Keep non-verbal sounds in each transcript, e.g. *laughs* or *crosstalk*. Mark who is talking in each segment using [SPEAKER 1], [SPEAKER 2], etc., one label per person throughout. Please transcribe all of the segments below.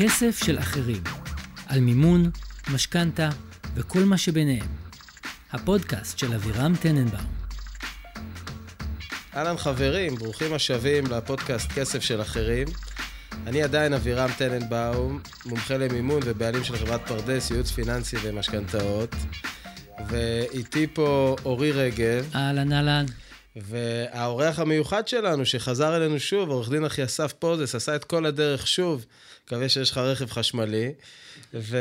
[SPEAKER 1] כסף של אחרים, על מימון, משכנתה וכל מה שביניהם. הפודקאסט של אבירם טננבאום.
[SPEAKER 2] אהלן חברים, ברוכים השבים לפודקאסט כסף של אחרים. אני עדיין אבירם טננבאום, מומחה למימון ובעלים של חברת פרדס, ייעוץ פיננסי ומשכנתאות. ואיתי פה אורי רגב.
[SPEAKER 1] אהלן, אהלן.
[SPEAKER 2] והאורח המיוחד שלנו, שחזר אלינו שוב, עורך דין אחי אסף פוזס, עשה את כל הדרך שוב. מקווה שיש לך רכב חשמלי. ו...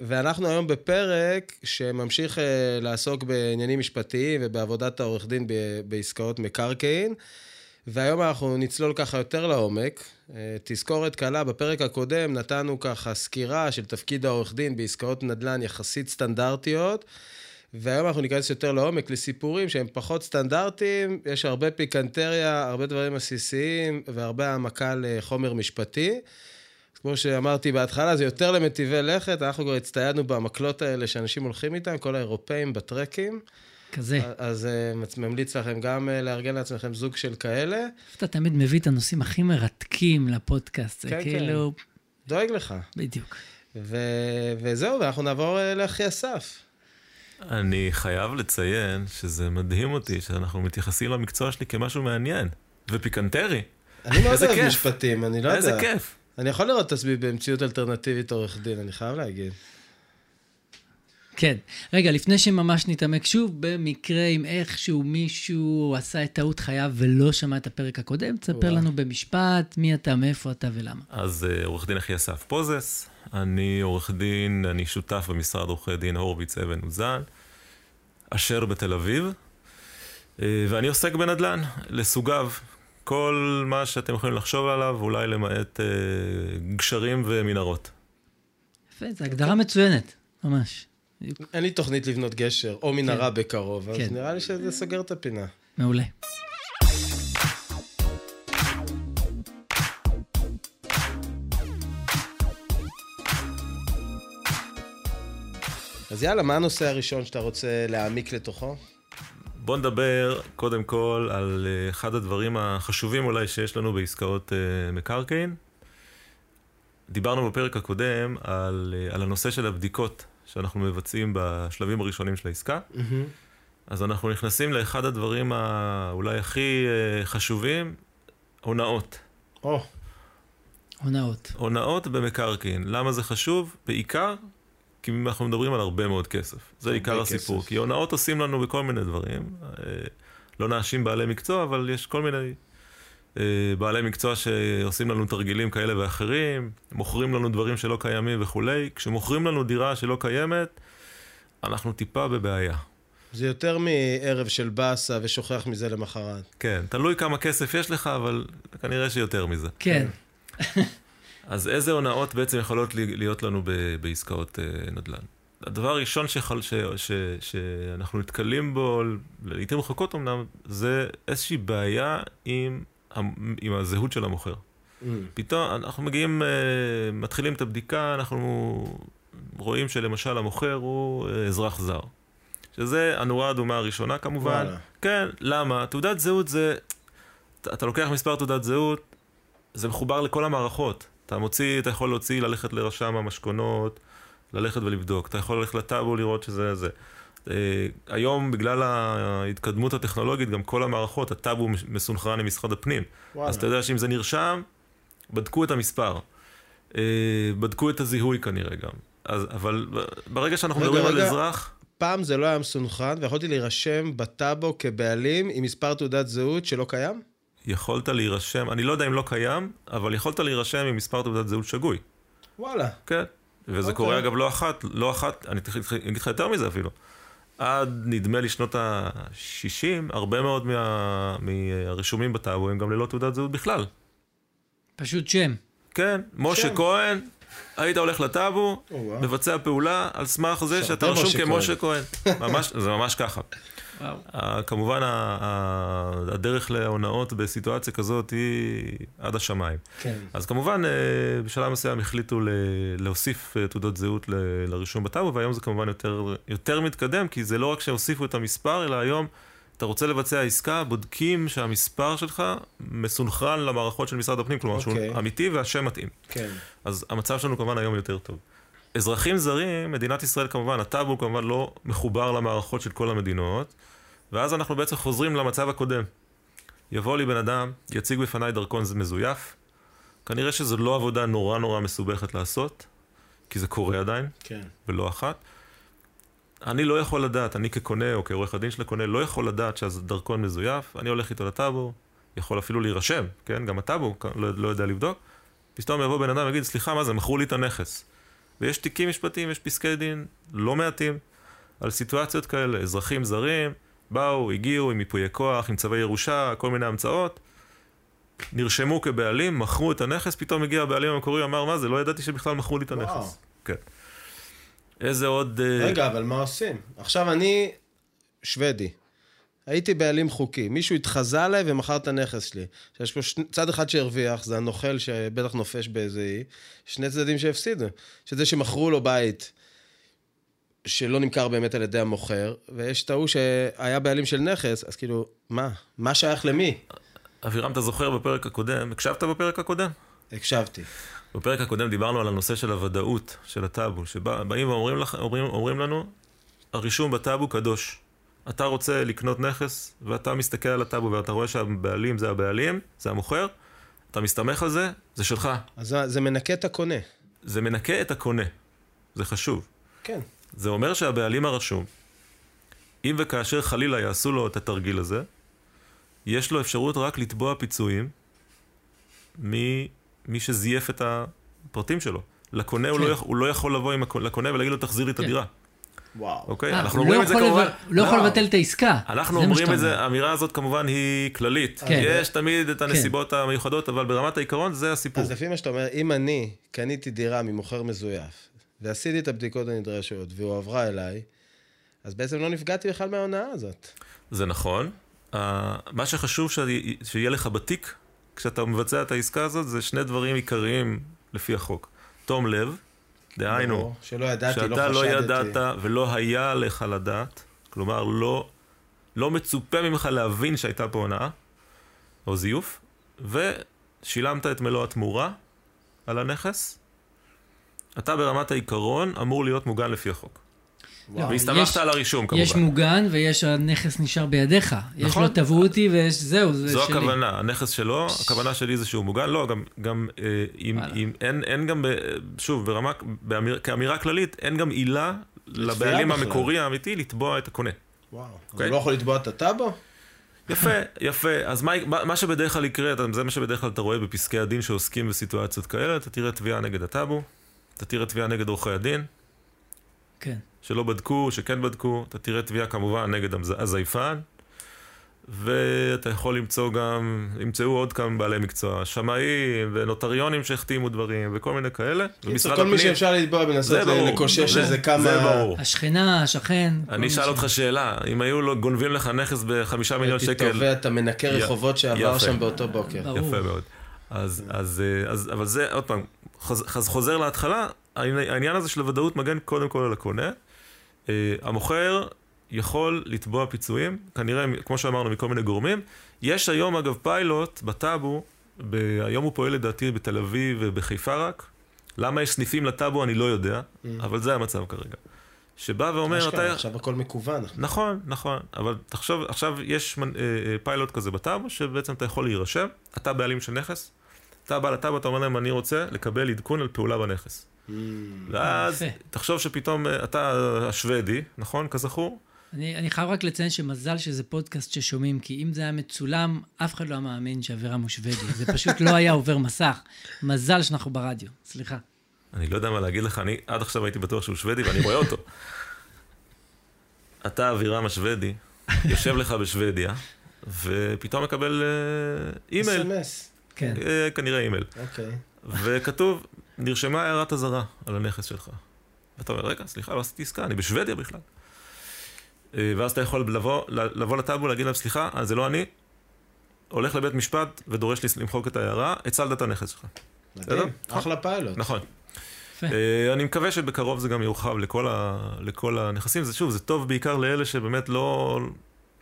[SPEAKER 2] ואנחנו היום בפרק שממשיך uh, לעסוק בעניינים משפטיים ובעבודת העורך דין ב... בעסקאות מקרקעין. והיום אנחנו נצלול ככה יותר לעומק. Uh, תזכורת קלה, בפרק הקודם נתנו ככה סקירה של תפקיד העורך דין בעסקאות נדל"ן יחסית סטנדרטיות. והיום אנחנו ניכנס יותר לעומק לסיפורים שהם פחות סטנדרטיים, יש הרבה פיקנטריה, הרבה דברים עסיסיים והרבה העמקה לחומר משפטי. כמו שאמרתי בהתחלה, זה יותר למטיבי לכת, אנחנו כבר הצטיידנו במקלות האלה שאנשים הולכים איתם, כל האירופאים בטרקים.
[SPEAKER 1] כזה.
[SPEAKER 2] אז uh, ממליץ לכם גם uh, לארגן לעצמכם זוג של כאלה.
[SPEAKER 1] אתה תמיד מביא את הנושאים הכי מרתקים לפודקאסט, זה כן, כאילו... כן,
[SPEAKER 2] דואג לך.
[SPEAKER 1] בדיוק.
[SPEAKER 2] ו- וזהו, ואנחנו נעבור uh, לאחי אסף.
[SPEAKER 3] אני חייב לציין שזה מדהים אותי שאנחנו מתייחסים למקצוע שלי כמשהו מעניין ופיקנטרי.
[SPEAKER 2] אני מאוד אוהב משפטים, אני לא יודע.
[SPEAKER 3] איזה כיף.
[SPEAKER 2] אני יכול לראות את עצמי במציאות אלטרנטיבית עורך דין, אני חייב להגיד.
[SPEAKER 1] כן. רגע, לפני שממש נתעמק שוב, במקרה אם איכשהו מישהו עשה את טעות חייו ולא שמע את הפרק הקודם, תספר לנו במשפט מי אתה, מאיפה אתה ולמה.
[SPEAKER 3] אז uh, עורך דין אחי אסף פוזס, אני עורך דין, אני שותף במשרד עורכי דין הורוביץ אבן אוזן, אשר בתל אביב, uh, ואני עוסק בנדל"ן, לסוגיו. כל מה שאתם יכולים לחשוב עליו, אולי למעט uh, גשרים ומנהרות.
[SPEAKER 1] יפה, זו הגדרה מצוינת, ממש.
[SPEAKER 2] אין לי תוכנית לבנות גשר או מנהרה כן. בקרוב, אז כן. נראה לי שזה סוגר את הפינה.
[SPEAKER 1] מעולה.
[SPEAKER 2] אז יאללה, מה הנושא הראשון שאתה רוצה להעמיק לתוכו?
[SPEAKER 3] בוא נדבר קודם כל על אה, אחד הדברים החשובים אולי שיש לנו בעסקאות uh, מקרקעין. דיברנו בפרק הקודם על, uh, על הנושא של הבדיקות שאנחנו מבצעים בשלבים הראשונים של העסקה. Mm-hmm. אז אנחנו נכנסים לאחד הדברים האולי הכי uh, חשובים, הונאות.
[SPEAKER 2] Oh.
[SPEAKER 1] הונאות.
[SPEAKER 3] הונאות במקרקעין. למה זה חשוב? בעיקר כי אנחנו מדברים על הרבה מאוד כסף. זה עיקר הסיפור. כי הונאות עושים לנו בכל מיני דברים. אה, לא נאשים בעלי מקצוע, אבל יש כל מיני אה, בעלי מקצוע שעושים לנו תרגילים כאלה ואחרים, מוכרים לנו דברים שלא קיימים וכולי. כשמוכרים לנו דירה שלא קיימת, אנחנו טיפה בבעיה.
[SPEAKER 2] זה יותר מערב של באסה ושוכח מזה למחרת.
[SPEAKER 3] כן, תלוי כמה כסף יש לך, אבל כנראה שיותר מזה.
[SPEAKER 1] כן. *laughs*
[SPEAKER 3] אז איזה הונאות בעצם יכולות להיות לנו ב- בעסקאות uh, נדל"ן? הדבר הראשון שחל, ש, ש, שאנחנו נתקלים בו, לעיתים רחוקות אמנם, זה איזושהי בעיה עם, עם הזהות של המוכר. Mm. פתאום אנחנו מגיעים, uh, מתחילים את הבדיקה, אנחנו רואים שלמשל המוכר הוא uh, אזרח זר. שזה הנורה האדומה הראשונה כמובן. וואלה. כן, למה? תעודת זהות זה, אתה לוקח מספר תעודת זהות, זה מחובר לכל המערכות. אתה מוציא, אתה יכול להוציא, ללכת לרשם המשכונות, ללכת ולבדוק. אתה יכול ללכת לטאבו לראות שזה זה. Uh, היום, בגלל ההתקדמות הטכנולוגית, גם כל המערכות, הטאבו מסונכרן עם משרד הפנים. וואלה. אז אתה יודע שאם זה נרשם, בדקו את המספר. Uh, בדקו את הזיהוי כנראה גם. אז, אבל ברגע שאנחנו רגע, מדברים רגע, על אזרח...
[SPEAKER 2] פעם זה לא היה מסונכרן, ויכולתי להירשם בטאבו כבעלים עם מספר תעודת זהות שלא קיים?
[SPEAKER 3] יכולת להירשם, אני לא יודע אם לא קיים, אבל יכולת להירשם עם מספר תעודת זהות שגוי.
[SPEAKER 2] וואלה.
[SPEAKER 3] כן. וזה okay. אוקיי. קורה אגב לא אחת, לא אחת, אני אגיד לך יותר מזה אפילו. עד נדמה לי שנות ה-60, הרבה מאוד מה, מהרישומים בטאבו הם גם ללא תעודת זהות בכלל.
[SPEAKER 1] פשוט שם.
[SPEAKER 3] כן, משה שם. כהן, היית הולך לטאבו, oh, wow. מבצע פעולה על סמך זה שאתה רשום כמשה כהן. ממש, זה ממש ככה. כמובן הדרך להונאות בסיטואציה כזאת היא עד השמיים.
[SPEAKER 2] כן.
[SPEAKER 3] אז כמובן אה, בשלב מסוים החליטו להוסיף אה, תעודות זהות לרישום בטאבו, והיום זה כמובן יותר, יותר מתקדם, כי זה לא רק שהוסיפו את המספר, אלא היום אתה רוצה לבצע עסקה, בודקים שהמספר שלך מסונכרן למערכות של משרד הפנים, כלומר שהוא
[SPEAKER 2] אוקיי.
[SPEAKER 3] אמיתי והשם מתאים.
[SPEAKER 2] כן.
[SPEAKER 3] אז המצב שלנו כמובן היום יותר טוב. אזרחים זרים, מדינת ישראל כמובן, הטאבו כמובן לא מחובר למערכות של כל המדינות, ואז אנחנו בעצם חוזרים למצב הקודם. יבוא לי בן אדם, יציג בפניי דרכון מזויף, כנראה שזו לא עבודה נורא נורא מסובכת לעשות, כי זה קורה עדיין,
[SPEAKER 2] כן.
[SPEAKER 3] ולא אחת. אני לא יכול לדעת, אני כקונה או כעורך הדין של הקונה, לא יכול לדעת שהדרכון מזויף, אני הולך איתו לטאבו, יכול אפילו להירשם, כן? גם הטאבו לא, לא יודע לבדוק. פתאום יבוא בן אדם ויגיד, סליחה, מה זה, מכרו לי את הנכס. ויש תיקים משפטיים, יש פסקי דין לא מעטים על סיטואציות כאלה, אזרחים זרים, באו, הגיעו עם ייפויי כוח, עם צווי ירושה, כל מיני המצאות, נרשמו כבעלים, מכרו את הנכס, פתאום הגיע הבעלים המקורי, אמר, מה זה, לא ידעתי שבכלל מכרו לי את הנכס.
[SPEAKER 2] וואו.
[SPEAKER 3] כן. איזה עוד... אה,
[SPEAKER 2] רגע, אבל מה עושים? עכשיו אני שוודי. הייתי בעלים חוקי. מישהו התחזה עליי ומכר את הנכס שלי. שיש פה שני, צד אחד שהרוויח, זה הנוכל שבטח נופש באיזה אי, שני צדדים שהפסידו. שזה שמכרו לו בית שלא נמכר באמת על ידי המוכר, ויש את ההוא שהיה בעלים של נכס, אז כאילו, מה? מה שייך למי?
[SPEAKER 3] אבירם, אתה זוכר בפרק הקודם, הקשבת בפרק הקודם?
[SPEAKER 2] הקשבתי.
[SPEAKER 3] בפרק הקודם דיברנו על הנושא של הוודאות של הטאבו, שבאים ואומרים לך, אומרים, אומרים לנו, הרישום בטאבו קדוש. אתה רוצה לקנות נכס, ואתה מסתכל על הטאבו ואתה רואה שהבעלים זה הבעלים, זה המוכר, אתה מסתמך על זה, זה שלך.
[SPEAKER 2] אז זה- מנקה את הקונה.
[SPEAKER 3] זה מנקה את הקונה. זה חשוב.
[SPEAKER 2] כן.
[SPEAKER 3] זה אומר שהבעלים הרשום, אם וכאשר חלילה יעשו לו את התרגיל הזה, יש לו אפשרות רק לתבוע פיצויים ממי שזייף את הפרטים שלו. לקונה הוא,
[SPEAKER 1] כן.
[SPEAKER 3] לא יכול, הוא לא יכול לבוא עם הקונה, ולהגיד לו תחזיר לי את
[SPEAKER 1] כן.
[SPEAKER 3] הדירה.
[SPEAKER 2] וואו.
[SPEAKER 3] אוקיי?
[SPEAKER 1] אה,
[SPEAKER 3] אנחנו
[SPEAKER 1] הוא
[SPEAKER 3] אומרים
[SPEAKER 1] לא
[SPEAKER 3] את זה כמובן...
[SPEAKER 1] לב- לא יכול
[SPEAKER 2] וואו.
[SPEAKER 1] לבטל את העסקה.
[SPEAKER 3] אנחנו אומרים את זה. האמירה הזאת כמובן היא כללית.
[SPEAKER 1] כן.
[SPEAKER 3] יש תמיד את הנסיבות המיוחדות, אבל ברמת העיקרון זה הסיפור.
[SPEAKER 2] אז לפי מה שאתה אומר, אם אני קניתי דירה ממוכר מזויף, ועשיתי את הבדיקות הנדרשות, והועברה אליי, אז בעצם לא נפגעתי בכלל מההונאה הזאת.
[SPEAKER 3] זה נכון. Uh, מה שחשוב ש... שיהיה לך בתיק, כשאתה מבצע את העסקה הזאת, זה שני דברים עיקריים לפי החוק. תום לב, דהיינו,
[SPEAKER 2] ברור, שלא ידעתי, לא
[SPEAKER 3] שאתה
[SPEAKER 2] חשדתי.
[SPEAKER 3] לא ידעת ולא היה לך לדעת, כלומר, לא, לא מצופה ממך להבין שהייתה פה הונאה, או זיוף, ושילמת את מלוא התמורה על הנכס, אתה ברמת העיקרון אמור להיות מוגן לפי החוק.
[SPEAKER 1] לא,
[SPEAKER 3] והסתמכת
[SPEAKER 1] יש-
[SPEAKER 3] על הרישום, כמובן.
[SPEAKER 1] יש מוגן ויש הנכס נשאר בידיך. יש
[SPEAKER 3] נכון.
[SPEAKER 1] לו תבעו אותי ויש זהו, זה
[SPEAKER 3] זו
[SPEAKER 1] שלי.
[SPEAKER 3] הכוונה, הנכס שלו, הכוונה שלי זה שהוא מוגן, לא, גם, גם אה, אם. אם אין, אין גם, ב, שוב, ברמה, באמיר, כאמירה כללית, אין גם עילה לבעלים. המקורי האמיתי לתבוע את הקונה.
[SPEAKER 2] וואו. אז
[SPEAKER 3] אוקיי.
[SPEAKER 2] הוא לא יכול לתבוע את הטאבו?
[SPEAKER 3] יפה, יפה. אז מה, מה מה שבדרך כלל יקרה, אתה- זה מה שבדרך כלל אתה רואה בפסקי הדין שעוסקים בסיטואציות כאלה, אתה תראה תביעה נגד הטאבו, אתה תראה תביעה נגד עורכי הדין,
[SPEAKER 1] כן.
[SPEAKER 3] שלא בדקו, שכן בדקו, אתה תראה תביעה כמובן נגד הזייפן, ואתה יכול למצוא גם, ימצאו עוד כמה בעלי מקצוע, שמאים ונוטריונים שהחתימו דברים וכל מיני כאלה.
[SPEAKER 2] קיצור, כל מי שאפשר לתבוע ולנסות לקושש
[SPEAKER 3] זה-
[SPEAKER 2] איזה כמה...
[SPEAKER 3] זה ברור.
[SPEAKER 1] השכנה, השכן.
[SPEAKER 3] אני אשאל אותך שאלה, אם היו גונבים לך נכס בחמישה מיליון
[SPEAKER 2] הייתי
[SPEAKER 3] שקל,
[SPEAKER 2] תובע את המנקה
[SPEAKER 3] י-
[SPEAKER 2] רחובות שעבר. שם באותו בוקר.
[SPEAKER 3] יפה מאוד. אז, אז, אה, אז, אבל זה, עוד פעם, חוזר להתחלה, העני- העניין הזה של הוודאות מגן קודם כל על הקונה. אה, המוכר יכול לתבוע פיצויים, כנראה, כמו שאמרנו, מכל מיני גורמים. יש היום, אגב, פיילוט בטאבו, ב- היום הוא פועל לדעתי בתל אביב ובחיפה רק. למה יש סניפים לטאבו אני לא יודע, אבל זה המצב כרגע. שבא ואומר, אתה...
[SPEAKER 2] עכשיו הכל מקוון.
[SPEAKER 3] נכון, נכון, אבל תחשוב, עכשיו יש אה, אה, פיילוט כזה בטאבו, שבעצם אתה יכול להירשם, אתה בעלים של נכס, אתה בא לטאבו, אתה אומר להם, אני רוצה לקבל עדכון על פעולה בנכס. ואז
[SPEAKER 1] יפה.
[SPEAKER 3] תחשוב שפתאום אה, אתה השוודי, נכון, כזכור?
[SPEAKER 1] אני, אני חייב רק לציין שמזל שזה פודקאסט ששומעים, כי אם זה היה מצולם, אף אחד לא היה מאמין שאבירם הוא שוודי. זה פשוט לא היה עובר מסך. מזל שאנחנו ברדיו, סליחה.
[SPEAKER 3] אני לא יודע מה להגיד לך, אני עד עכשיו הייתי בטוח שהוא שוודי ואני רואה אותו. אתה אבירם השוודי, יושב לך בשוודיה, ופתאום מקבל אה, אימייל,
[SPEAKER 2] אס.אם.אס.
[SPEAKER 1] כן.
[SPEAKER 3] אה, כנראה אימייל.
[SPEAKER 2] אוקיי.
[SPEAKER 3] וכתוב, נרשמה הערת אזהרה על הנכס שלך. ואתה אומר, רגע, סליחה, לא עשיתי עסקה, אני בשוודיה בכלל. אה, ואז אתה יכול לבוא, לבוא לטאבו, להגיד להם, סליחה, אה, זה לא אני, הולך לבית משפט ודורש למחוק את ההערה, הצלת את הנכס שלך.
[SPEAKER 2] מדהים.
[SPEAKER 3] בסדר?
[SPEAKER 2] אחלה פיילוט.
[SPEAKER 3] נכון. אה, אני מקווה שבקרוב זה גם יורחב לכל, ה, לכל הנכסים. זה שוב, זה טוב בעיקר לאלה שבאמת לא,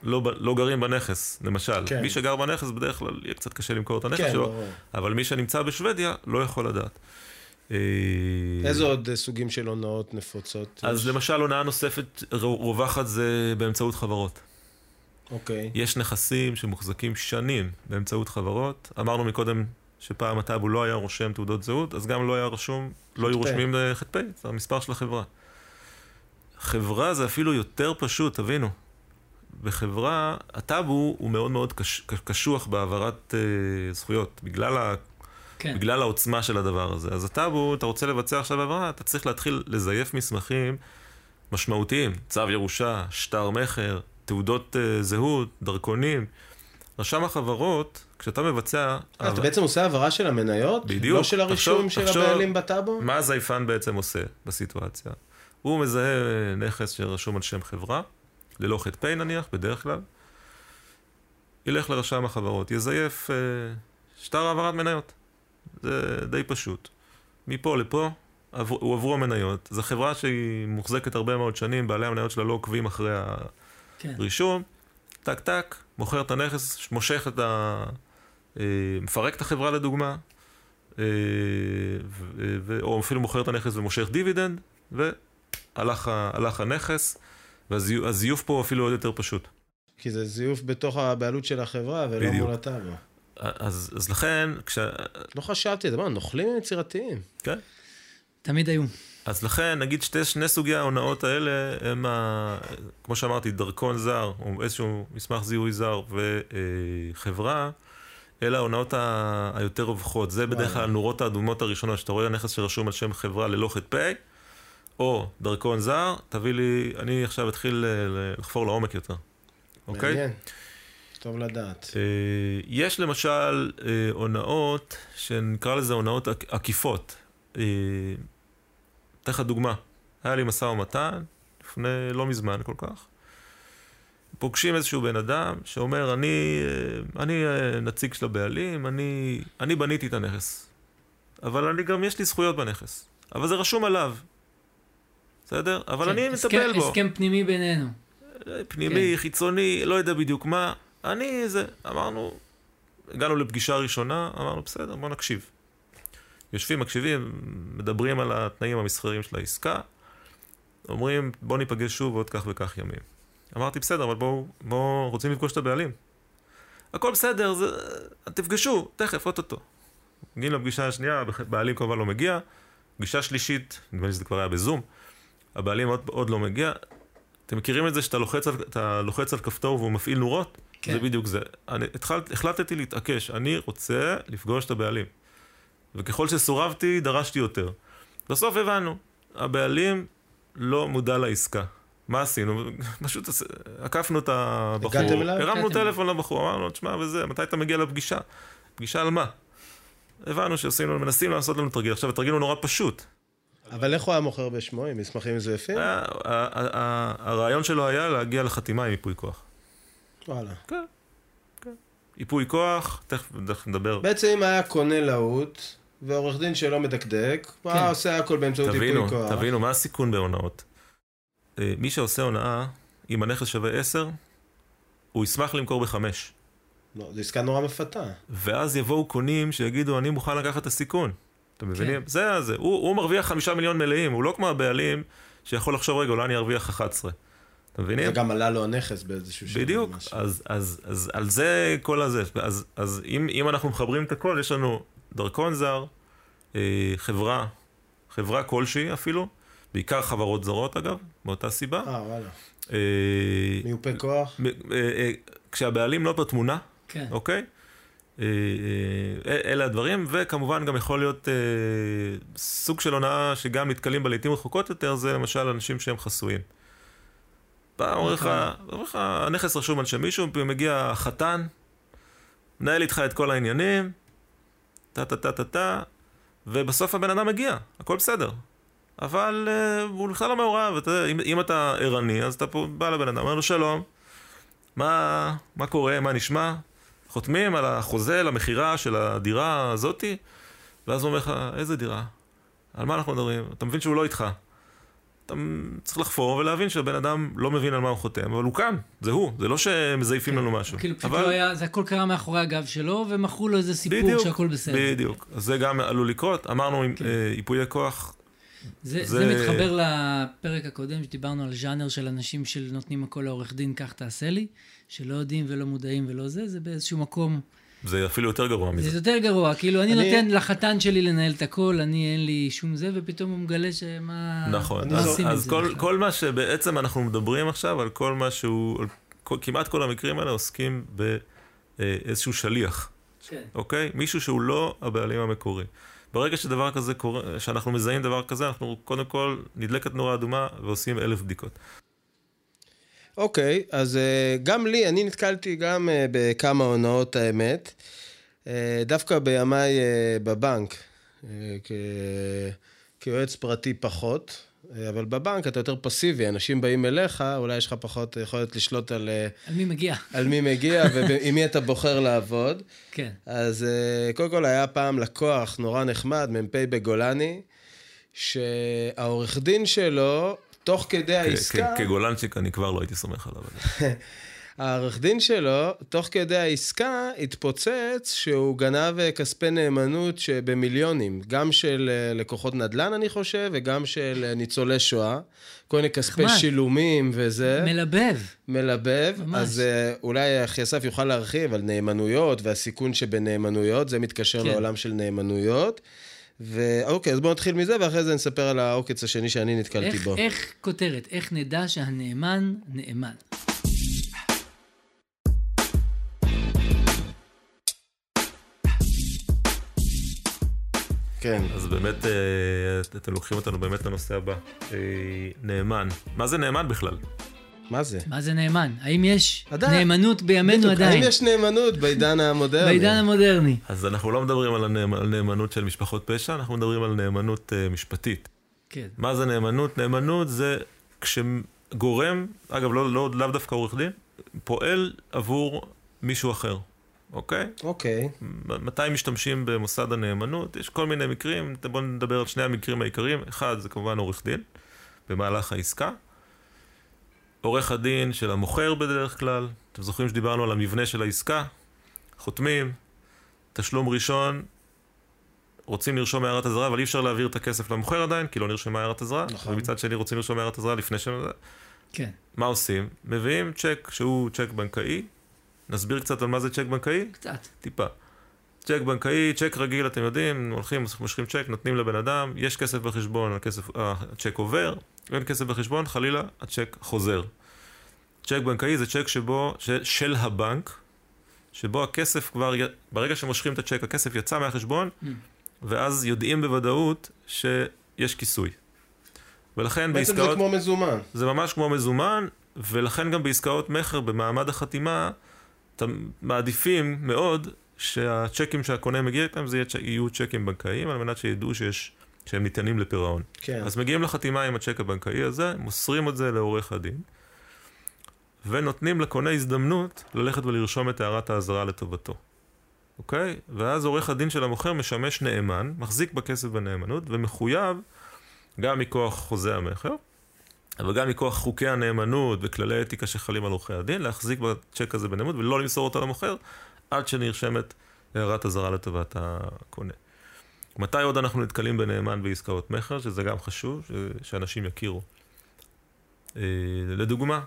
[SPEAKER 3] לא, ב- לא גרים בנכס, למשל.
[SPEAKER 2] כן.
[SPEAKER 3] מי שגר בנכס בדרך כלל יהיה קצת קשה למכור את הנכס
[SPEAKER 2] כן,
[SPEAKER 3] שלו. אבל מי שנמצא בשוודיה לא יכול לדעת. אה,
[SPEAKER 2] איזה עוד אה, סוגים של הונאות נפוצות?
[SPEAKER 3] אז
[SPEAKER 2] יש?
[SPEAKER 3] למשל הונאה נוספת רו- רווחת זה באמצעות חברות.
[SPEAKER 2] אוקיי.
[SPEAKER 3] יש נכסים שמוחזקים שנים באמצעות חברות. אמרנו מקודם שפעם הטאבו לא היה רושם תעודות זהות, אז גם לא היה רשום, לא היו
[SPEAKER 2] ח"פ.
[SPEAKER 3] רושמים ח"פ, זה המספר של החברה. חברה זה אפילו יותר פשוט, תבינו. בחברה, הטאבו הוא מאוד מאוד קש, קשוח בהעברת אה, זכויות, בגלל,
[SPEAKER 1] כן.
[SPEAKER 3] בגלל העוצמה של הדבר הזה. אז הטאבו, אתה רוצה לבצע עכשיו העברה, אתה צריך להתחיל לזייף מסמכים משמעותיים. צו ירושה, שטר מכר, תעודות אה, זהות, דרכונים. רשם החברות, כשאתה מבצע...
[SPEAKER 2] אה, אתה בעצם עושה העברה של המניות?
[SPEAKER 3] בדיוק.
[SPEAKER 2] לא של הרישום של הבעלים בטאבו?
[SPEAKER 3] מה הזייפן בעצם עושה בסיטואציה? הוא מזהה נכס שרשום על שם חברה, ללא ח"פ נניח, בדרך כלל, ילך לרשם החברות, יזייף אה, שטר העברת מניות. זה די פשוט. מפה לפה עבר, הועברו המניות. זו חברה שהיא מוחזקת הרבה מאוד שנים, בעלי המניות שלה לא עוקבים אחרי
[SPEAKER 1] כן.
[SPEAKER 3] הרישום, טק טק, מוכר את הנכס, מושך את ה... אה, מפרק את החברה לדוגמה, אה, ו- או אפילו מוכר את הנכס ומושך דיבידנד, והלך הלך הנכס, והזיוף פה אפילו עוד יותר פשוט.
[SPEAKER 2] כי זה זיוף בתוך הבעלות של החברה ולא. מול הטאבו.
[SPEAKER 3] אז, אז לכן, כש...
[SPEAKER 2] לא חשבתי, אתה אומר, נוכלים הם יצירתיים.
[SPEAKER 3] כן?
[SPEAKER 1] תמיד היו.
[SPEAKER 3] אז לכן, נגיד שתי, שני סוגי ההונאות האלה הם, ה, כמו שאמרתי, דרכון זר, או איזשהו מסמך זיהוי זר וחברה, אלה ההונאות ה- היותר רווחות. זה בדרך כלל. הנורות האדומות הראשונות, שאתה רואה נכס שרשום על שם חברה ללא ח"פ, או דרכון זר, תביא לי, אני עכשיו אתחיל אה, לחפור לעומק יותר, אוקיי?
[SPEAKER 2] מעניין. טוב לדעת.
[SPEAKER 3] אה, יש למשל אה, הונאות, שנקרא לזה הונאות עק- עקיפות. אה, אתן לך דוגמה, היה לי משא ומתן, לפני לא מזמן כל כך. פוגשים איזשהו בן אדם שאומר, אני, אני נציג של הבעלים, אני, אני בניתי את הנכס. אבל אני גם, יש לי זכויות בנכס. אבל זה רשום עליו. בסדר? אבל
[SPEAKER 1] כן,
[SPEAKER 3] אני
[SPEAKER 1] הסכם-
[SPEAKER 3] מטפל בו.
[SPEAKER 1] הסכם פנימי בינינו.
[SPEAKER 3] פנימי, חיצוני, לא יודע בדיוק מה. אני זה, אמרנו, הגענו לפגישה ראשונה, אמרנו, בסדר, בוא נקשיב. יושבים, מקשיבים, מדברים על התנאים המסחריים של העסקה, אומרים, בוא ניפגש שוב עוד כך וכך ימים. אמרתי, בסדר, אבל בואו, בואו, רוצים לפגוש את הבעלים. הכל בסדר, זה... תפגשו, תכף, אוטוטו. מגיעים לפגישה השנייה, הבעלים כמובן לא מגיע. פגישה שלישית, נדמה לי שזה כבר היה בזום, הבעלים עוד, עוד לא מגיע. אתם מכירים את זה שאתה לוחץ על, לוחץ על כפתור והוא מפעיל נורות?
[SPEAKER 1] כן.
[SPEAKER 3] זה בדיוק זה. אני התחלת, החלטתי להתעקש, אני רוצה לפגוש את הבעלים. וככל שסורבתי, דרשתי יותר. בסוף הבנו, הבעלים לא מודע לעסקה. מה עשינו? *laughs* פשוט עקפנו את הבחור? הרמנו. טלפון לבחור, אמרנו לו, תשמע, וזה, מתי אתה מגיע לפגישה? פגישה על מה? הבנו שעושים לנו, מנסים לעשות לנו תרגיל. עכשיו, התרגיל הוא נורא פשוט.
[SPEAKER 2] אבל איך הוא היה מוכר בשמו, עם מסמכים מזויפים?
[SPEAKER 3] ה- ה- ה- הרעיון שלו היה להגיע לחתימה עם ייפוי כוח.
[SPEAKER 2] וואלה.
[SPEAKER 3] ייפוי כוח, תכף נדבר.
[SPEAKER 2] בעצם אם היה קונה להוט, ועורך דין שלא מדקדק, הוא היה עושה הכל באמצעות ייפוי
[SPEAKER 3] תבינו,
[SPEAKER 2] כוח.
[SPEAKER 3] תבינו, מה הסיכון בהונאות? אה, מי שעושה הונאה, אם הנכס שווה 10, הוא ישמח למכור בחמש.
[SPEAKER 2] לא, זו עסקה נורא מפתה.
[SPEAKER 3] ואז יבואו קונים שיגידו, אני מוכן לקחת את הסיכון. אתם מבינים?
[SPEAKER 1] כן.
[SPEAKER 3] זה זה. הוא, הוא מרוויח חמישה מיליון מלאים, הוא לא כמו הבעלים שיכול לחשוב, רגע, אולי אני ארוויח 11. אתם מבינים?
[SPEAKER 2] וגם עלה לו הנכס באיזשהו שלב.
[SPEAKER 3] בדיוק,
[SPEAKER 2] משהו.
[SPEAKER 3] אז, אז, אז על זה כל הזה. אז, אז אם, אם אנחנו מחברים את הכל, יש לנו דרכון זר, אה, חברה, חברה כלשהי אפילו, בעיקר חברות זרות אגב, מאותה סיבה.
[SPEAKER 2] אה, וואלה.
[SPEAKER 3] אה,
[SPEAKER 2] מיופה כוח.
[SPEAKER 3] מ- אה, אה, כשהבעלים לא בתמונה,
[SPEAKER 1] כן.
[SPEAKER 3] אוקיי? אה, אה, אלה הדברים, וכמובן גם יכול להיות אה, סוג של הונאה שגם נתקלים בה לעיתים רחוקות יותר, זה למשל אנשים שהם חסויים. בא, אומר לך, אומר לך, הנכס רשום על שם מישהו, מגיע החתן, מנהל איתך את כל העניינים, טה טה טה טה טה, ובסוף הבן אדם מגיע, הכל בסדר. אבל uh, הוא בכלל לא מעורב, אתה, אם, אם אתה ערני, אז אתה פה בא לבן אדם, אומר לו שלום, מה, מה קורה, מה נשמע? חותמים על החוזה למכירה של הדירה הזאתי, ואז הוא אומר לך, איזה דירה? על מה אנחנו מדברים? אתה מבין שהוא לא איתך. אתה צריך לחפור ולהבין שהבן אדם לא מבין על מה הוא חותם, אבל הוא כאן, זה הוא, זה לא שמזייפים
[SPEAKER 1] כן.
[SPEAKER 3] לנו משהו.
[SPEAKER 1] כאילו פשוט
[SPEAKER 3] אבל...
[SPEAKER 1] לא היה, זה הכל קרה מאחורי הגב שלו, ומכרו לו איזה סיפור
[SPEAKER 3] בדיוק,
[SPEAKER 1] שהכל בסדר.
[SPEAKER 3] בדיוק. אז זה גם עלול לקרות. אמרנו,
[SPEAKER 1] כן.
[SPEAKER 3] אה, ייפויי כוח,
[SPEAKER 1] זה,
[SPEAKER 3] זה-
[SPEAKER 1] זה מתחבר לפרק הקודם, שדיברנו על ז'אנר של אנשים שנותנים הכל לעורך דין, כך תעשה לי, שלא יודעים ולא מודעים ולא זה, זה באיזשהו מקום,
[SPEAKER 3] זה אפילו יותר גרוע מזה.
[SPEAKER 1] זה יותר גרוע, כאילו אני,
[SPEAKER 2] אני-
[SPEAKER 1] נותן לחתן שלי לנהל את הכל, אני אין לי שום זה, ופתאום הוא מגלה שמה...
[SPEAKER 3] נכון,
[SPEAKER 1] מה
[SPEAKER 3] אז, אז
[SPEAKER 1] זה
[SPEAKER 3] כל,
[SPEAKER 1] בכלל?
[SPEAKER 3] כל מה שבעצם אנחנו מדברים עכשיו, על כל מה שהוא, על כל, כמעט כל המקרים האלה עוסקים באיזשהו שליח,
[SPEAKER 1] כן.
[SPEAKER 3] אוקיי? מישהו שהוא לא הבעלים המקורי. ברגע שדבר כזה קורה, שאנחנו מזהים דבר כזה, אנחנו קודם כל נדלקת נורה אדומה ועושים אלף בדיקות.
[SPEAKER 2] אוקיי, אז אה, גם לי, אני נתקלתי גם אה, בכמה הונאות האמת. אה, דווקא בימיי אה, בבנק, כ... כיועץ פרטי פחות, אה, אבל בבנק אתה יותר פסיבי, אנשים באים אליך, אולי יש לך פחות יכולת לשלוט על, אה,
[SPEAKER 1] על מי מגיע?
[SPEAKER 2] על מי מגיע *laughs* ועם מי אתה בוחר לעבוד.
[SPEAKER 1] כן.
[SPEAKER 2] אז אה, קודם כל היה פעם לקוח נורא נחמד, מ"פ בגולני, שהעורך דין שלו, תוך כדי העסקה...
[SPEAKER 3] כגולנצ'יק אני כבר לא הייתי סומך עליו. *laughs*
[SPEAKER 2] העורך דין שלו, תוך כדי העסקה, התפוצץ שהוא גנב אה, כספי נאמנות שבמיליונים, גם של אה, לקוחות נדל"ן, אני חושב, וגם של אה, ניצולי שואה. כל מיני כספי
[SPEAKER 1] נחמד.
[SPEAKER 2] שילומים וזה.
[SPEAKER 1] מלבב.
[SPEAKER 2] מלבב.
[SPEAKER 1] ממש.
[SPEAKER 2] אז אולי אחי אסף יוכל להרחיב על נאמנויות והסיכון שבנאמנויות, זה מתקשר
[SPEAKER 1] כן.
[SPEAKER 2] לעולם של נאמנויות. ואוקיי, אז בואו נתחיל מזה, ואחרי זה נספר על העוקץ השני שאני נתקלתי
[SPEAKER 1] איך,
[SPEAKER 2] בו.
[SPEAKER 1] איך כותרת? איך נדע שהנאמן נאמן?
[SPEAKER 2] כן.
[SPEAKER 3] אז באמת, אה, אתם לוקחים אותנו באמת לנושא הבא. אה, נאמן. מה זה נאמן בכלל?
[SPEAKER 2] מה זה?
[SPEAKER 1] מה זה נאמן? האם יש
[SPEAKER 2] עדיין.
[SPEAKER 1] נאמנות בימינו
[SPEAKER 2] בדיוק,
[SPEAKER 1] עדיין?
[SPEAKER 2] האם יש נאמנות בעידן המודרני?
[SPEAKER 1] בעידן המודרני.
[SPEAKER 3] אז אנחנו לא מדברים על, הנאמ... על נאמנות של משפחות פשע, אנחנו מדברים על נאמנות uh, משפטית.
[SPEAKER 1] כן.
[SPEAKER 3] מה זה נאמנות? נאמנות זה כשגורם, אגב, לא, לא, לאו דווקא עורך דין, פועל עבור מישהו אחר, אוקיי?
[SPEAKER 2] אוקיי.
[SPEAKER 3] מתי משתמשים במוסד הנאמנות? יש כל מיני מקרים, בואו נדבר על שני המקרים העיקריים. אחד, זה כמובן עורך דין, במהלך העסקה. עורך הדין של המוכר בדרך כלל, אתם זוכרים שדיברנו על המבנה של העסקה? חותמים, תשלום ראשון, רוצים לרשום הערת אזהרה, אבל אי אפשר להעביר את הכסף למוכר עדיין, כי לא נרשמה הערת אזהרה.
[SPEAKER 2] נכון.
[SPEAKER 3] ומצד שני רוצים לרשום הערת אזהרה לפני ש...
[SPEAKER 1] כן.
[SPEAKER 3] מה עושים? מביאים צ'ק שהוא צ'ק בנקאי. נסביר קצת על מה זה צ'ק בנקאי?
[SPEAKER 1] קצת.
[SPEAKER 3] טיפה. צ'ק בנקאי, צ'ק רגיל, אתם יודעים, הולכים, מושכים צ'ק, נותנים לבן אדם, יש כסף בחשבון, הכסף, הצ'ק עובר, אין כסף בחשבון, חלילה, הצ'ק חוזר. צ'ק בנקאי זה צ'ק שבו, ש, של הבנק, שבו הכסף כבר, ברגע שמושכים את הצ'ק, הכסף יצא מהחשבון,
[SPEAKER 1] Mm.
[SPEAKER 3] ואז יודעים בוודאות שיש כיסוי. ולכן
[SPEAKER 2] בעצם
[SPEAKER 3] בעסקאות...
[SPEAKER 2] זה כמו מזומן.
[SPEAKER 3] זה ממש כמו מזומן, ולכן גם בעסקאות מכר, במעמד החתימה, אתם מעדיפים מאוד שהצ'קים שהקונה מגיע איתם, זה יהיו צ'קים בנקאיים, על מנת שידעו שיש, שהם ניתנים לפירעון.
[SPEAKER 2] כן.
[SPEAKER 3] אז מגיעים לחתימה עם הצ'ק הבנקאי הזה, מוסרים את זה לעורך הדין, ונותנים לקונה הזדמנות ללכת ולרשום את הערת האזהרה לטובתו. אוקיי? ואז עורך הדין של המוכר משמש נאמן, מחזיק בכסף בנאמנות, ומחויב, גם מכוח חוזה המכר, אבל גם מכוח חוקי הנאמנות וכללי אתיקה שחלים על עורכי הדין, להחזיק בצ'ק הזה בנאמנות ולא למסור אותו למוכר עד שנרשמת הערת אזהרה לטובת הקונה. מתי עוד אנחנו נתקלים בנאמן בעסקאות מכר, שזה גם חשוב, ש- שאנשים יכירו. אה, לדוגמה,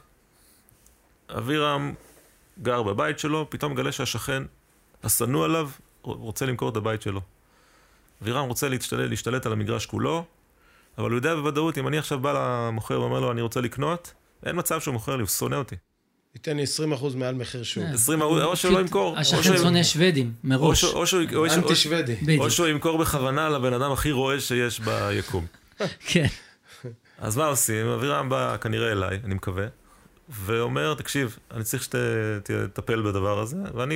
[SPEAKER 3] אבירם גר בבית שלו, פתאום מגלה שהשכן השנוא עליו רוצה למכור את הבית שלו. אבירם רוצה להשתלט, להשתלט על המגרש כולו, אבל הוא יודע בוודאות, אם אני עכשיו בא למוכר ואומר לו, אני רוצה לקנות, אין מצב שהוא מוכר לי, הוא שונא אותי.
[SPEAKER 2] ייתן לי 20% מעל מחיר שוק.
[SPEAKER 1] כן.
[SPEAKER 3] 20 או שלא ימכור. או
[SPEAKER 1] השכן שונא שוודים,
[SPEAKER 3] או
[SPEAKER 1] מראש.
[SPEAKER 2] אנטי שוודי.
[SPEAKER 3] או שהוא ימכור בכוונה לבן אדם הכי רועש שיש ביקום. *laughs*
[SPEAKER 1] כן.
[SPEAKER 3] אז מה עושים? אבירם בא כנראה אליי, אני מקווה, ואומר, תקשיב, אני צריך שתטפל בדבר הזה, ואני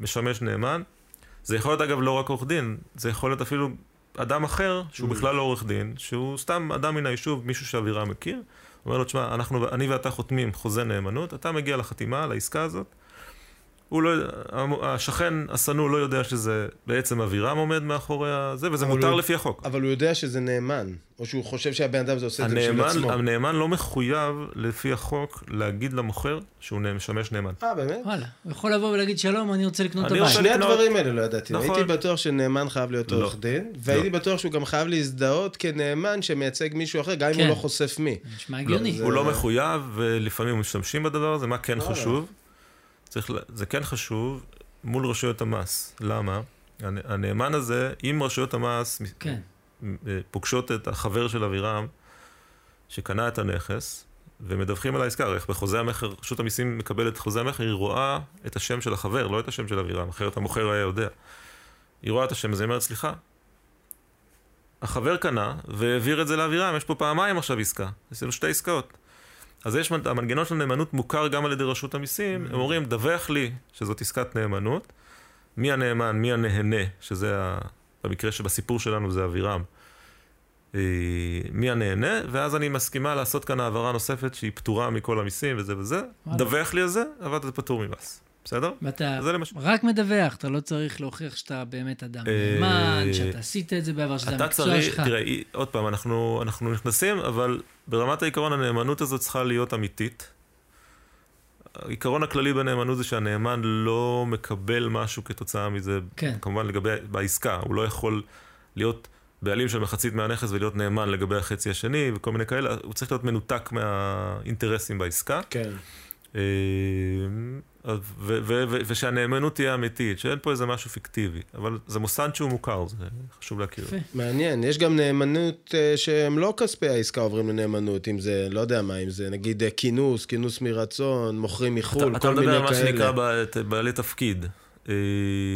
[SPEAKER 3] משמש נאמן. זה יכול להיות אגב לא רק עורך דין, זה יכול להיות אפילו אדם אחר, שהוא בכלל לא עורך דין, שהוא סתם אדם מן היישוב, מישהו שאבירם מכיר, אומר לו, תשמע, אנחנו, אני ואתה חותמים חוזה נאמנות, אתה מגיע לחתימה, לעסקה הזאת, הוא לא, השכן השנוא לא יודע שזה בעצם אבירם עומד מאחורי הזה, וזה מותר
[SPEAKER 2] הוא,
[SPEAKER 3] לפי החוק.
[SPEAKER 2] אבל הוא יודע שזה נאמן, או שהוא חושב שהבן אדם הזה עושה את זה בשביל עצמו.
[SPEAKER 3] הנאמן לא מחויב לפי החוק להגיד למוכר שהוא משמש נאמן.
[SPEAKER 2] אה, באמת?
[SPEAKER 1] וואלה, הוא יכול לבוא ולהגיד שלום, אני רוצה לקנות את הבית.
[SPEAKER 2] שני הדברים האלה לא ידעתי. נכון. הייתי בטוח שנאמן חייב להיות לא. עורך דין, והייתי לא. בטוח שהוא גם חייב להזדהות כנאמן שמייצג מישהו אחר, גם כן. אם הוא כן. לא חושף מי.
[SPEAKER 1] נשמע הגיוני.
[SPEAKER 3] לא, זה... הוא לא מחויב, ולפעמים משתמשים בדבר הזה, מה כן חשוב? צריך, זה כן חשוב מול רשויות המס. למה? הנאמן הזה, אם רשויות המס כן. פוגשות את החבר של אבירם, שקנה את הנכס, ומדווחים על העסקה, איך בחוזה המכר, רשות המיסים מקבלת את חוזה המכר, היא רואה את השם של החבר, לא את השם של אבירם, אחרת המוכר היה יודע. היא רואה את השם הזה, היא אומרת, סליחה, החבר קנה והעביר את זה לאבירם, יש פה פעמיים עכשיו עסקה, יש לנו שתי עסקאות. אז יש, המנגנון של נאמנות מוכר גם על ידי רשות המיסים, mm-hmm. הם אומרים, דווח לי שזאת עסקת נאמנות, מי הנאמן, מי הנהנה, שזה ה... במקרה שבסיפור שלנו זה אבירם. אה, מי הנהנה, ואז אני מסכימה לעשות כאן העברה נוספת שהיא פטורה מכל המיסים וזה וזה. דווח לי על זה, אבל זה פטור ממס. בסדר?
[SPEAKER 1] ואתה רק מדווח, אתה לא צריך להוכיח שאתה באמת אדם נאמן, שאתה עשית את זה בעבר, שזה המקצוע שלך.
[SPEAKER 3] תראה, עוד פעם, אנחנו נכנסים, אבל ברמת העיקרון הנאמנות הזאת צריכה להיות אמיתית. העיקרון הכללי בנאמנות זה שהנאמן לא מקבל משהו כתוצאה מזה, כן. כמובן לגבי, בעסקה, הוא לא יכול להיות בעלים של מחצית מהנכס ולהיות נאמן לגבי החצי השני וכל מיני כאלה, הוא צריך להיות מנותק מהאינטרסים בעסקה.
[SPEAKER 2] כן.
[SPEAKER 3] ושהנאמנות תהיה אמיתית, שאין פה איזה משהו פיקטיבי, אבל זה מוסד שהוא מוכר, זה חשוב להכיר.
[SPEAKER 2] מעניין, יש גם נאמנות אה, שהם לא כספי העסקה עוברים לנאמנות, אם זה, לא יודע מה, אם זה נגיד אה, כינוס, כינוס מרצון, מוכרים מחו"ל, כל מיני כאלה.
[SPEAKER 3] אתה מדבר על מה שנקרא בעלי תפקיד. אה,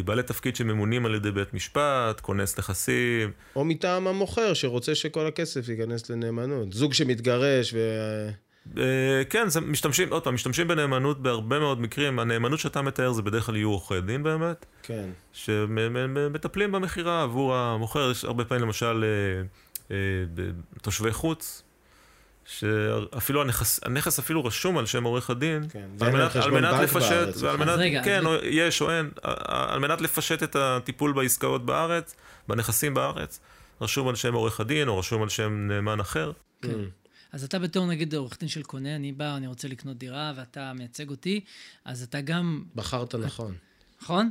[SPEAKER 3] בעלי תפקיד שממונים על ידי בית משפט, כונס נכסים.
[SPEAKER 2] או מטעם המוכר שרוצה שכל הכסף ייכנס לנאמנות. זוג שמתגרש ו...
[SPEAKER 3] אה, כן, זה משתמשים, עוד פעם, משתמשים בנאמנות בהרבה מאוד מקרים. הנאמנות שאתה מתאר זה בדרך כלל יהיו עורכי דין באמת.
[SPEAKER 2] כן.
[SPEAKER 3] שמטפלים במכירה עבור המוכר. יש הרבה פעמים למשל אה, תושבי חוץ, שאפילו הנכס, הנכס אפילו רשום על שם עורך הדין,
[SPEAKER 2] כן, על מנת, על מנת לפשט,
[SPEAKER 3] ועל מנת, רגע, כן, או, יש או אין, על מנת לפשט את הטיפול בעסקאות בארץ, בנכסים בארץ, רשום על שם עורך הדין, או רשום על שם נאמן אחר.
[SPEAKER 1] כן. אז אתה בתור נגיד עורך דין של קונה, אני בא, אני רוצה לקנות דירה, ואתה מייצג אותי, אז אתה גם...
[SPEAKER 2] בחרת נכון.
[SPEAKER 1] נכון?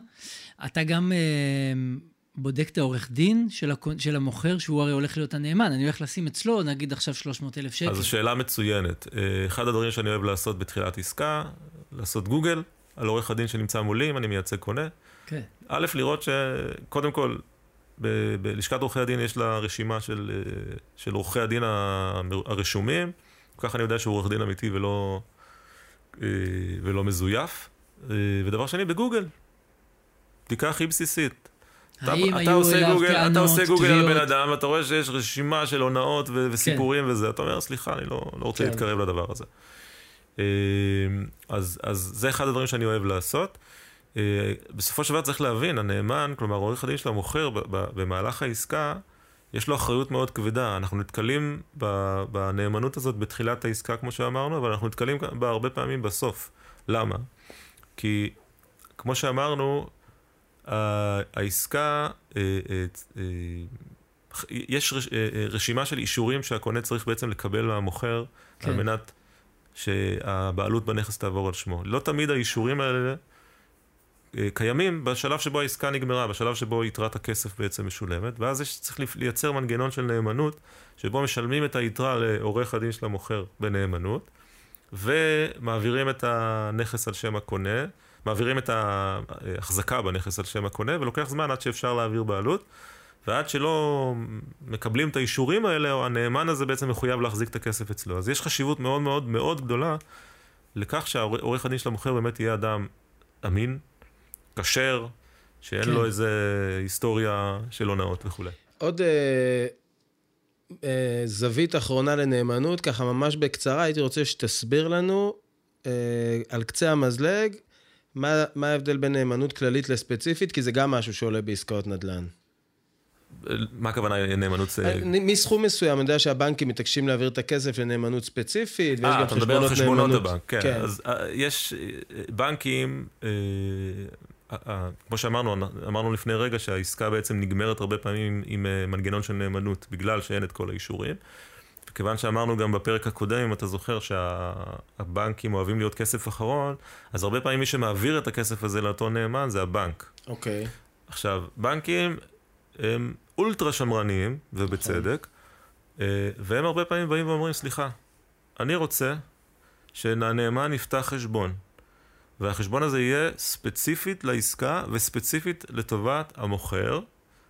[SPEAKER 1] אתה גם... אה, בודק את העורך דין של, הקונ... של המוכר, שהוא הרי הולך להיות הנאמן. אני הולך לשים אצלו, נגיד עכשיו 300 אלף שקל.
[SPEAKER 3] אז זו שאלה מצוינת. אה, אחד הדברים שאני אוהב לעשות בתחילת עסקה, לעשות גוגל על עורך הדין שנמצא מולי, אם אני מייצג קונה. כן. א', לראות שקודם כל, בלשכת עורכי הדין יש לה רשימה של, אה, של עורכי הדין הרשומים, ככה אני יודע שהוא עורך דין אמיתי ולא, אה, ולא מזויף. ודבר שני, בגוגל. בדיקה הכי בסיסית.
[SPEAKER 1] אתה, היו אליו
[SPEAKER 3] גוגל,
[SPEAKER 1] טענות,
[SPEAKER 3] אתה עושה גוגל על בן אדם, אתה רואה שיש רשימה של הונאות ו- וסיפורים כן. וזה, אתה אומר, סליחה, אני לא, לא רוצה כן. להתקרב לדבר הזה. אה, אז, אז זה אחד הדברים שאני אוהב לעשות. אה, בסופו של דבר צריך להבין, הנאמן, כלומר עורך הדין של המוכר, במהלך העסקה, יש לו אחריות מאוד כבדה. אנחנו נתקלים בנאמנות הזאת בתחילת העסקה, כמו שאמרנו, אבל אנחנו נתקלים בה הרבה פעמים בסוף. למה? כי, כמו שאמרנו, העסקה, אה, אה, יש רשימה של אישורים שהקונה צריך בעצם לקבל מהמוכר, כן. על מנת שהבעלות בנכס תעבור על שמו. לא תמיד האישורים האלה קיימים בשלב שבו העסקה נגמרה, בשלב שבו יתרת הכסף בעצם משולמת, ואז יש, צריך לייצר מנגנון של נאמנות, שבו משלמים את היתרה לעורך הדין של המוכר בנאמנות, ומעבירים את הנכס על שם הקונה. מעבירים את ההחזקה בנכס על שם הקונה, ולוקח זמן עד שאפשר להעביר בעלות. ועד שלא מקבלים את האישורים האלה, או הנאמן הזה בעצם מחויב להחזיק את הכסף אצלו. אז יש חשיבות מאוד מאוד מאוד גדולה לכך שהעורך הדין של המוכר באמת יהיה אדם אמין, כשר, שאין כן. לו איזה היסטוריה של הונאות וכולי.
[SPEAKER 2] עוד אה, אה, זווית אחרונה לנאמנות, ככה ממש בקצרה, הייתי רוצה שתסביר לנו אה, על קצה המזלג מה, מה ההבדל בין נאמנות כללית לספציפית? כי זה גם משהו שעולה בעסקאות נדל"ן.
[SPEAKER 3] מה הכוונה נאמנות?
[SPEAKER 2] אה, מסכום מסוים, אני יודע שהבנקים מתעקשים להעביר את הכסף לנאמנות ספציפית, ויש
[SPEAKER 3] אה,
[SPEAKER 2] גם
[SPEAKER 3] אתה מדבר על
[SPEAKER 2] חשבונות
[SPEAKER 3] חשבונות
[SPEAKER 2] נאמנות.
[SPEAKER 3] הבנק, כן.
[SPEAKER 2] כן.
[SPEAKER 3] אז אה, יש אה, בנקים, אה, אה, אה, כמו שאמרנו, אמרנו לפני רגע שהעסקה בעצם נגמרת הרבה פעמים עם אה, מנגנון של נאמנות, בגלל שאין את כל האישורים. וכיוון שאמרנו גם בפרק הקודם, אם אתה זוכר שהבנקים אוהבים להיות כסף אחרון, אז הרבה פעמים מי שמעביר את הכסף הזה לאותו נאמן זה הבנק.
[SPEAKER 2] אוקיי.
[SPEAKER 3] עכשיו, בנקים הם אולטרה שמרניים, ובצדק, אה, והם הרבה פעמים באים ואומרים, סליחה, אני רוצה שהנאמן יפתח חשבון, והחשבון הזה יהיה ספציפית לעסקה וספציפית לטובת המוכר,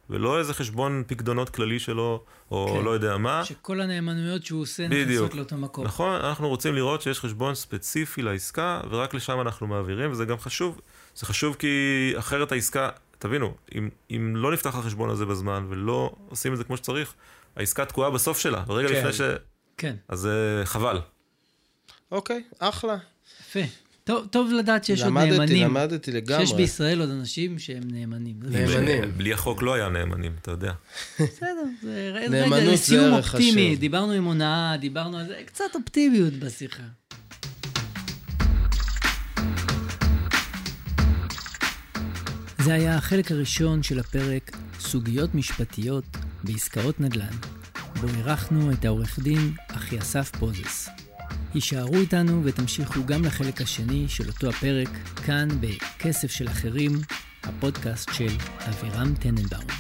[SPEAKER 3] ולא איזה חשבון פקדונות כללי שלו, או
[SPEAKER 1] כן.
[SPEAKER 3] לא יודע מה.
[SPEAKER 1] שכל הנאמנויות שהוא עושה. נכנסות לאותו מקום.
[SPEAKER 3] נכון, אנחנו רוצים לראות שיש חשבון ספציפי לעסקה, ורק לשם אנחנו מעבירים, וזה גם חשוב. זה חשוב כי אחרת העסקה, תבינו, אם, אם לא נפתח החשבון הזה בזמן ולא עושים את זה כמו שצריך, העסקה תקועה בסוף שלה, ברגע
[SPEAKER 2] כן.
[SPEAKER 3] לפני ש...
[SPEAKER 1] כן,
[SPEAKER 3] אז זה חבל.
[SPEAKER 2] אוקיי, אחלה.
[SPEAKER 1] יפה. טוב, טוב לדעת שיש עוד
[SPEAKER 2] למדתי,
[SPEAKER 1] נאמנים.
[SPEAKER 2] למדתי לגמרי.
[SPEAKER 1] שיש בישראל עוד אנשים שהם נאמנים.
[SPEAKER 2] נאמנים.
[SPEAKER 3] בלי החוק לא היה נאמנים, אתה יודע.
[SPEAKER 1] בסדר, זה רגע,
[SPEAKER 2] נאמנות זה
[SPEAKER 1] לסיום אופטימי,
[SPEAKER 2] חשוב.
[SPEAKER 1] דיברנו עם הונאה, דיברנו על זה, קצת אופטימיות בשיחה. זה היה החלק הראשון של הפרק סוגיות משפטיות בעסקאות נדל"ן, בו אירחנו את העורך דין אחיסף פוזס. הישארו איתנו ותמשיכו גם לחלק השני של אותו הפרק, כאן בכסף של אחרים, הפודקאסט של אבירם טננבאום.